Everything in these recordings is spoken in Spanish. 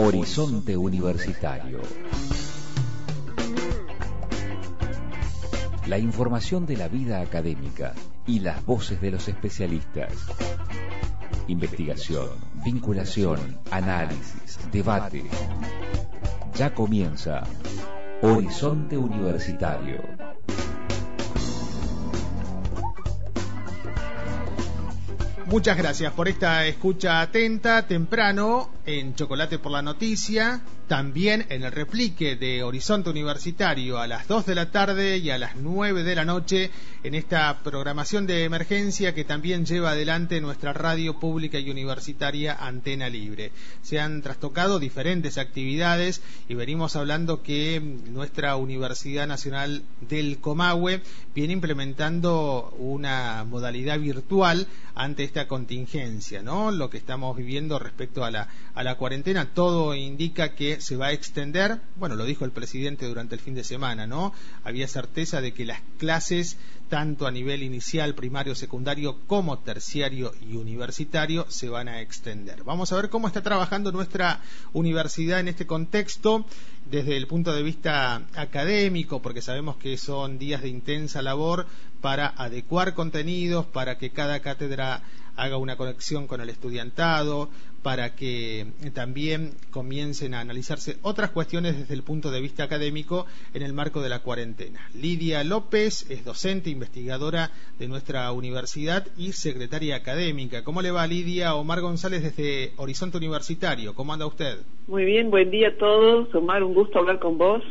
Horizonte Universitario. La información de la vida académica y las voces de los especialistas. Investigación, vinculación, análisis, debate. Ya comienza Horizonte Universitario. Muchas gracias por esta escucha atenta temprano en Chocolate por la Noticia, también en el replique de Horizonte Universitario a las 2 de la tarde y a las 9 de la noche en esta programación de emergencia que también lleva adelante nuestra radio pública y universitaria Antena Libre. Se han trastocado diferentes actividades y venimos hablando que nuestra Universidad Nacional del Comahue viene implementando una modalidad virtual ante esta contingencia, ¿no? Lo que estamos viviendo respecto a la a la cuarentena, todo indica que se va a extender, bueno, lo dijo el presidente durante el fin de semana, ¿no? Había certeza de que las clases, tanto a nivel inicial, primario, secundario, como terciario y universitario, se van a extender. Vamos a ver cómo está trabajando nuestra universidad en este contexto desde el punto de vista académico, porque sabemos que son días de intensa labor para adecuar contenidos, para que cada cátedra haga una conexión con el estudiantado, para que también comiencen a analizarse otras cuestiones desde el punto de vista académico en el marco de la cuarentena. Lidia López es docente, investigadora de nuestra universidad y secretaria académica. ¿Cómo le va Lidia? Omar González desde Horizonte Universitario. ¿Cómo anda usted? Muy bien, buen día a todos. Omar, un gusto hablar con vos.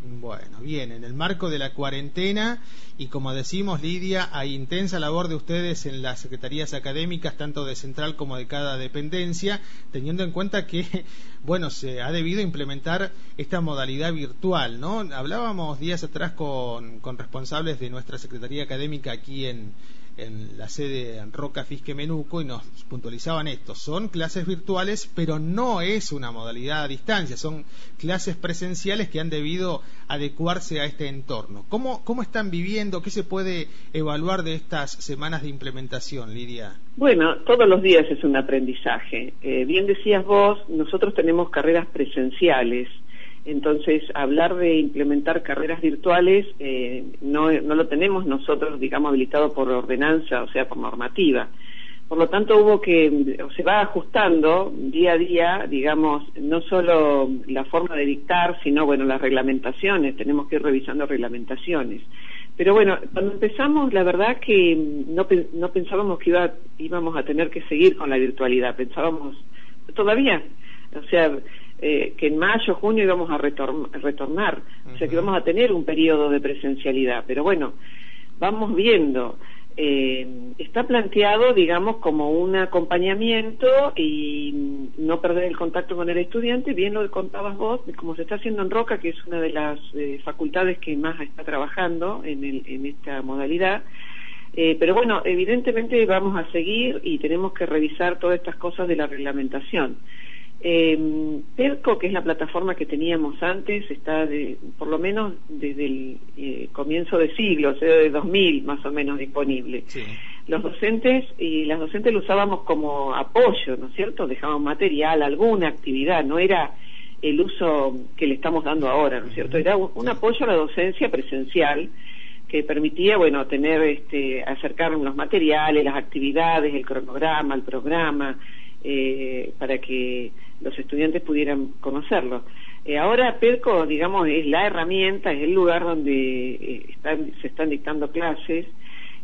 Bueno, bien, en el marco de la cuarentena y como decimos, Lidia, hay intensa labor de ustedes en las secretarías académicas, tanto de central como de cada dependencia, teniendo en cuenta que, bueno, se ha debido implementar esta modalidad virtual, ¿no? Hablábamos días atrás con, con responsables de nuestra secretaría académica aquí en, en la sede en Roca Fisque Menuco y nos puntualizaban esto. Son clases virtuales, pero no es una modalidad a distancia, son clases presenciales que han debido adecuarse a este entorno. ¿Cómo, cómo están viviendo? ¿Qué se puede evaluar de estas semanas de implementación, Lidia? Bueno, todos los días es un aprendizaje. Eh, bien decías vos, nosotros tenemos carreras presenciales entonces, hablar de implementar carreras virtuales eh, no, no lo tenemos nosotros, digamos, habilitado por ordenanza, o sea, por normativa. Por lo tanto, hubo que, se va ajustando día a día, digamos, no solo la forma de dictar, sino, bueno, las reglamentaciones, tenemos que ir revisando reglamentaciones. Pero bueno, cuando empezamos, la verdad que no, no pensábamos que iba, íbamos a tener que seguir con la virtualidad, pensábamos, todavía, o sea, eh, que en mayo, junio íbamos a retornar, o sea que vamos a tener un periodo de presencialidad, pero bueno, vamos viendo. Eh, está planteado, digamos, como un acompañamiento y no perder el contacto con el estudiante, bien lo contabas vos, como se está haciendo en Roca, que es una de las eh, facultades que más está trabajando en, en esta modalidad. pero bueno, evidentemente vamos a seguir y tenemos que revisar todas estas cosas de la reglamentación. Eh, Perco, que es la plataforma que teníamos antes, está de, por lo menos desde el eh, comienzo de siglo, o sea, de 2000 más o menos disponible. Los docentes y las docentes lo usábamos como apoyo, ¿no es cierto? Dejábamos material, alguna actividad, no era el uso que le estamos dando ahora, ¿no es cierto? Era un, apoyo a la docencia presencial que permitía, bueno, tener, este, acercar los materiales, las actividades, el cronograma, el programa, eh, para que los estudiantes pudieran conocerlo. Eh, ahora PERCO, digamos, es la herramienta, es el lugar donde eh, están, se están dictando clases.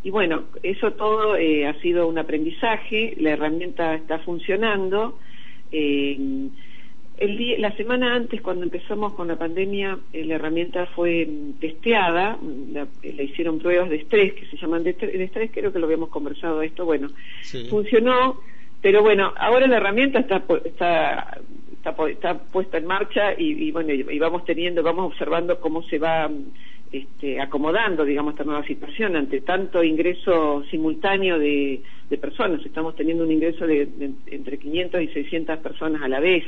Y bueno, eso todo eh, ha sido un aprendizaje, la herramienta está funcionando. el la semana antes, cuando empezamos con la pandemia, la herramienta fue mm, testeada, le hicieron pruebas de estrés, que se llaman de, estrés, creo que lo habíamos conversado esto, bueno, funcionó, pero bueno, ahora la herramienta está, está, está, puesta en marcha y, bueno, y vamos teniendo, vamos observando cómo se va este, acomodando, digamos, esta nueva situación ante tanto ingreso simultáneo de, personas. Estamos teniendo un ingreso de, entre 500 y 600 personas a la vez.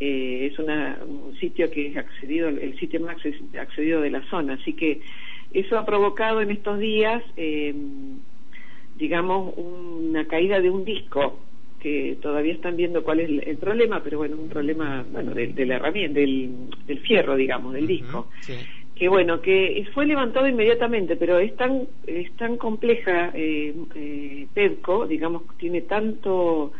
Eh, es un sitio que es accedido, el sitio más accedido de la zona. Así que eso ha provocado en estos días eh, digamos, una caída de un disco que todavía están viendo cuál es el, problema, pero bueno, un problema, bueno, de, la herramienta, del, fierro, digamos, del disco. Que bueno, que fue levantado inmediatamente, pero es tan, es tan compleja eh, eh PEDCO, digamos, tiene tanto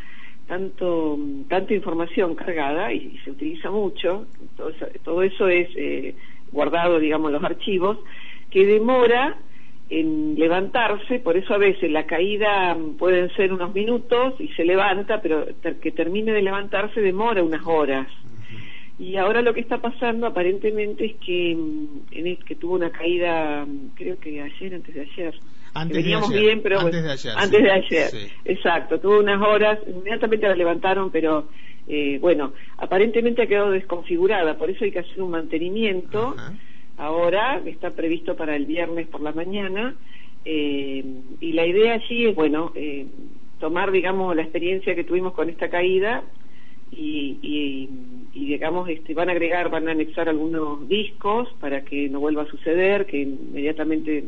tanto tanta información cargada y, se utiliza mucho todo eso, todo eso es eh, guardado digamos en los archivos que demora en levantarse, por eso a veces la caída pueden ser unos minutos y se levanta, pero que termine de levantarse demora unas horas. Y ahora lo que está pasando aparentemente es que, en que tuvo una caída, creo que ayer, antes de ayer. Antes de ayer, bien, pero antes de ayer. Antes de ayer, exacto. Tuvo unas horas, inmediatamente la levantaron, pero eh, bueno, aparentemente ha quedado desconfigurada, por eso hay que hacer un mantenimiento ahora, está previsto para el viernes por la mañana, eh, y la idea allí es, bueno, eh, tomar, digamos, la experiencia que tuvimos con esta caída y, y, digamos, este, van a agregar, van a anexar algunos discos para que no vuelva a suceder, que inmediatamente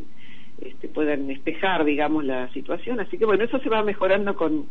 este, puedan despejar, digamos, la situación. Así que, bueno, eso se va mejorando con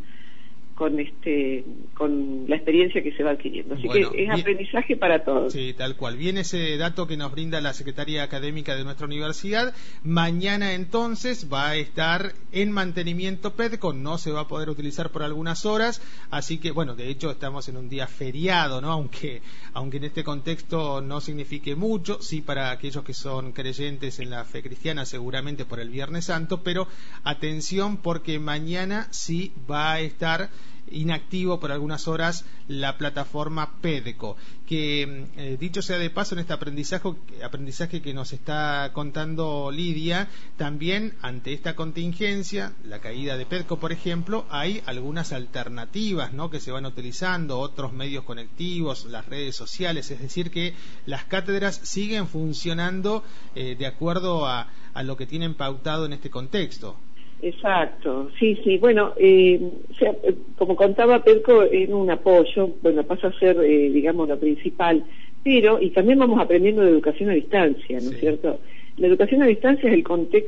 con este con la experiencia que se va adquiriendo. Así que es aprendizaje para todos. Sí, tal cual. Viene ese dato que nos brinda la Secretaría Académica de nuestra universidad. Mañana entonces va a estar en mantenimiento PEDCO, no se va a poder utilizar por algunas horas, así que bueno, de hecho estamos en un día feriado, ¿no? Aunque aunque en este contexto no signifique mucho, sí para aquellos que son creyentes en la fe cristiana seguramente por el Viernes Santo, pero atención porque mañana sí va a estar inactivo por algunas horas la plataforma PEDECO, que eh, dicho sea de paso en este aprendizaje, aprendizaje que nos está contando Lidia, también ante esta contingencia, la caída de PEDECO por ejemplo, hay algunas alternativas ¿no? que se van utilizando, otros medios conectivos, las redes sociales, es decir que las cátedras siguen funcionando eh, de acuerdo a lo que tienen pautado en este contexto. Exacto, sí, sí. Bueno, eh, eh, como contaba Perco, en un apoyo, bueno, pasa a ser, eh, digamos, lo principal, pero, y también vamos aprendiendo de educación a distancia, ¿no es cierto? La educación a distancia es el,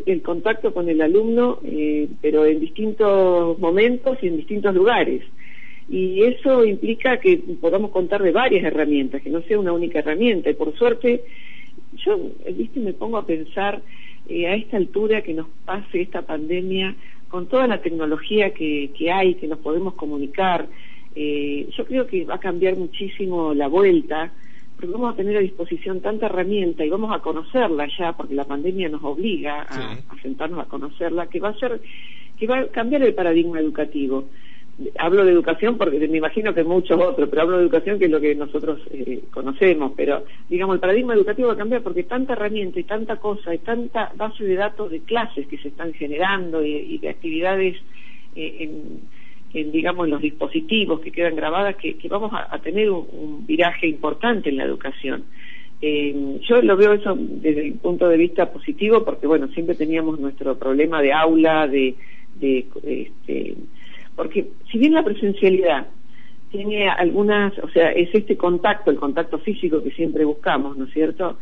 el contacto con el alumno, eh, pero en distintos momentos y en distintos lugares. Y eso implica que podamos contar de varias herramientas, que no sea una única herramienta. Y por suerte, yo, viste, me pongo a pensar eh, a esta altura que nos pase esta pandemia con toda la tecnología que, que hay, que nos podemos comunicar. Eh, yo creo que va a cambiar muchísimo la vuelta, porque vamos a tener a disposición tanta herramienta y vamos a conocerla ya, porque la pandemia nos obliga a, a sentarnos a conocerla, que va a ser, que va a cambiar el paradigma educativo hablo de educación porque me imagino que muchos otros, pero hablo de educación que es lo que nosotros eh, conocemos, pero digamos el paradigma educativo va a cambiar porque tanta herramienta y tanta cosa y tanta base de datos de clases que se están generando y, de actividades eh, en, digamos en los dispositivos que quedan grabadas que, vamos a, tener un, viraje importante en la educación. Eh, yo lo veo eso desde el punto de vista positivo porque bueno siempre teníamos nuestro problema de aula de, de este, porque si bien la presencialidad tiene algunas, o sea, es este contacto, el contacto físico que siempre buscamos, ¿no es cierto?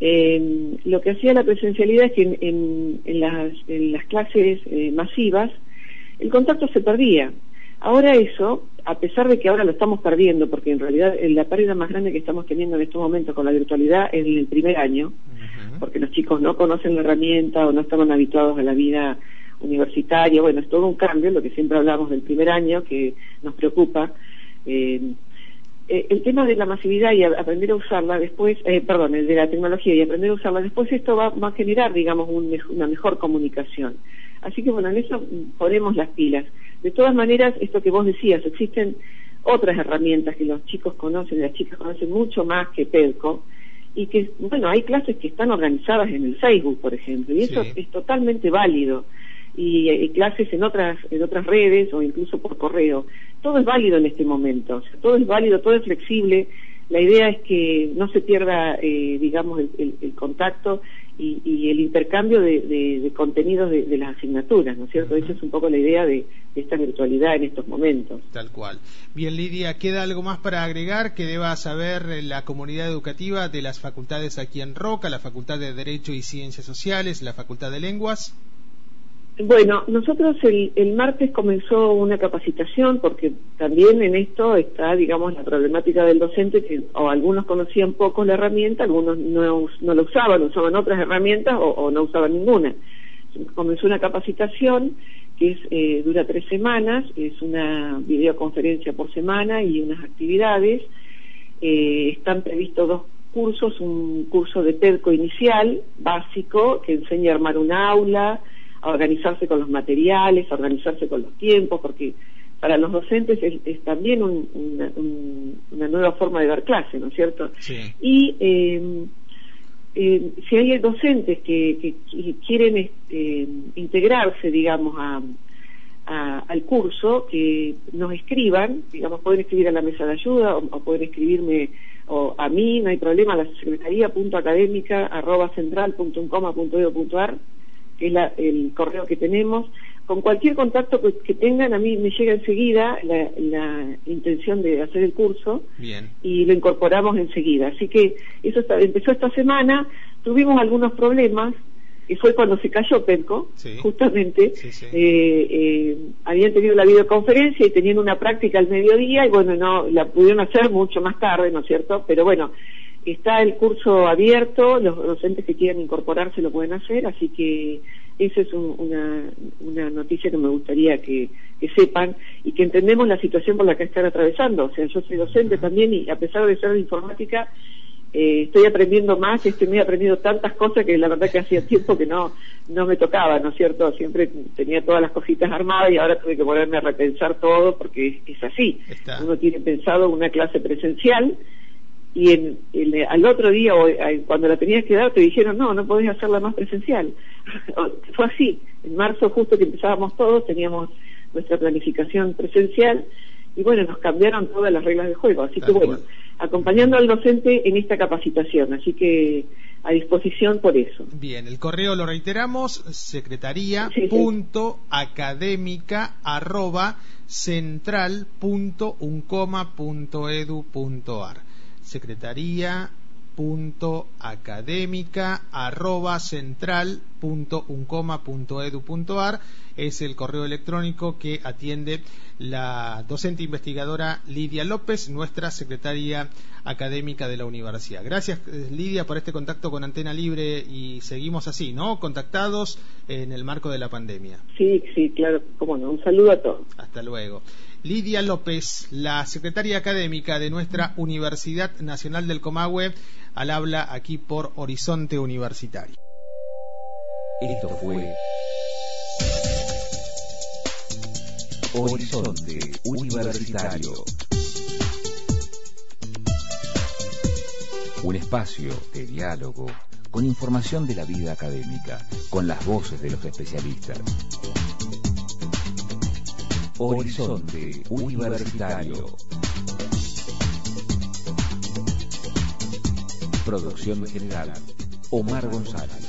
Eh, lo que hacía la presencialidad es que en, las, clases eh, masivas el contacto se perdía. Ahora eso, a pesar de que ahora lo estamos perdiendo, porque en realidad la pérdida más grande que estamos teniendo en estos momentos con la virtualidad es en el primer año, porque los chicos no conocen la herramienta o no estaban habituados a la vida universitaria, bueno, es todo un cambio, lo que siempre hablamos del primer año, que nos preocupa. Eh, eh, el tema de la masividad y aprender a usarla después, eh, perdón, el de la tecnología y aprender a usarla después, esto va, a generar, digamos, una mejor comunicación. Así que, bueno, en eso ponemos las pilas. De todas maneras, esto que vos decías, existen otras herramientas que los chicos conocen, las chicas conocen mucho más que PEDCO, y que, bueno, hay clases que están organizadas en el Facebook, por ejemplo, y eso es totalmente válido y, clases en otras en otras redes o incluso por correo. Todo es válido en este momento, todo es válido, todo es flexible. La idea es que no se pierda, eh, digamos, el, contacto y, el intercambio de, contenidos de, las asignaturas, ¿no es cierto? Esa es un poco la idea de, esta virtualidad en estos momentos. Tal cual. Bien, Lidia, ¿queda algo más para agregar que deba saber la comunidad educativa de las facultades aquí en Roca, la Facultad de Derecho y Ciencias Sociales, la Facultad de Lenguas? Bueno, nosotros el, el, martes comenzó una capacitación porque también en esto está, digamos, la problemática del docente que o algunos conocían poco la herramienta, algunos no, la usaban, usaban otras herramientas o, no usaban ninguna. Comenzó una capacitación que es, eh, dura tres semanas, es una videoconferencia por semana y unas actividades. Eh, están previstos dos cursos, un curso de TEDCO inicial, básico, que enseña a armar un aula, a organizarse con los materiales, a organizarse con los tiempos, porque para los docentes es, también una, nueva forma de dar clase, ¿no es cierto? Y eh, eh, si hay docentes que, quieren este, integrarse, digamos, a, al curso, que nos escriban, digamos, pueden escribir a la mesa de ayuda o, o pueden escribirme o a mí, no hay problema, a la secretaría.académica.central.uncoma.edu.ar que es el correo que tenemos. Con cualquier contacto que, tengan, a mí me llega enseguida la, intención de hacer el curso y lo incorporamos enseguida. Así que eso empezó esta semana, tuvimos algunos problemas, y fue cuando se cayó Penco, justamente, eh, eh, habían tenido la videoconferencia y tenían una práctica al mediodía y bueno, no la pudieron hacer mucho más tarde, ¿no es cierto? Pero bueno, Está el curso abierto, los docentes que quieran incorporarse lo pueden hacer, así que esa es una, una, noticia que me gustaría que, sepan y que entendemos la situación por la que están atravesando. O sea, yo soy docente también y a pesar de ser de informática, eh, estoy aprendiendo más estoy aprendiendo tantas cosas que la verdad que hacía tiempo que no, no me tocaba, ¿no es cierto? Siempre tenía todas las cositas armadas y ahora tuve que ponerme a repensar todo porque es, así. Uno tiene pensado una clase presencial y en, al otro día o cuando la tenías que dar te dijeron no, no podés hacerla más presencial. Fue así, en marzo justo que empezábamos todos teníamos nuestra planificación presencial y bueno, nos cambiaron todas las reglas de juego, así que bueno, acompañando al docente en esta capacitación, así que a disposición por eso. Bien, el correo lo reiteramos, secretaría punto académica arroba central punto uncoma punto edu punto ar es el correo electrónico que atiende la docente investigadora Lidia López, nuestra secretaria académica de la universidad. Gracias eh, Lidia por este contacto con Antena Libre y seguimos así, ¿no? Contactados en el marco de la pandemia. Sí, sí, claro, cómo no. Un saludo a todos. Hasta luego. Lidia López, la secretaria académica de nuestra Universidad Nacional del Comahue, al habla aquí por Horizonte Universitario. Esto fue Horizonte Universitario. Un espacio de diálogo con información de la vida académica, con las voces de los especialistas. Horizonte Universitario. Producción general, Omar González.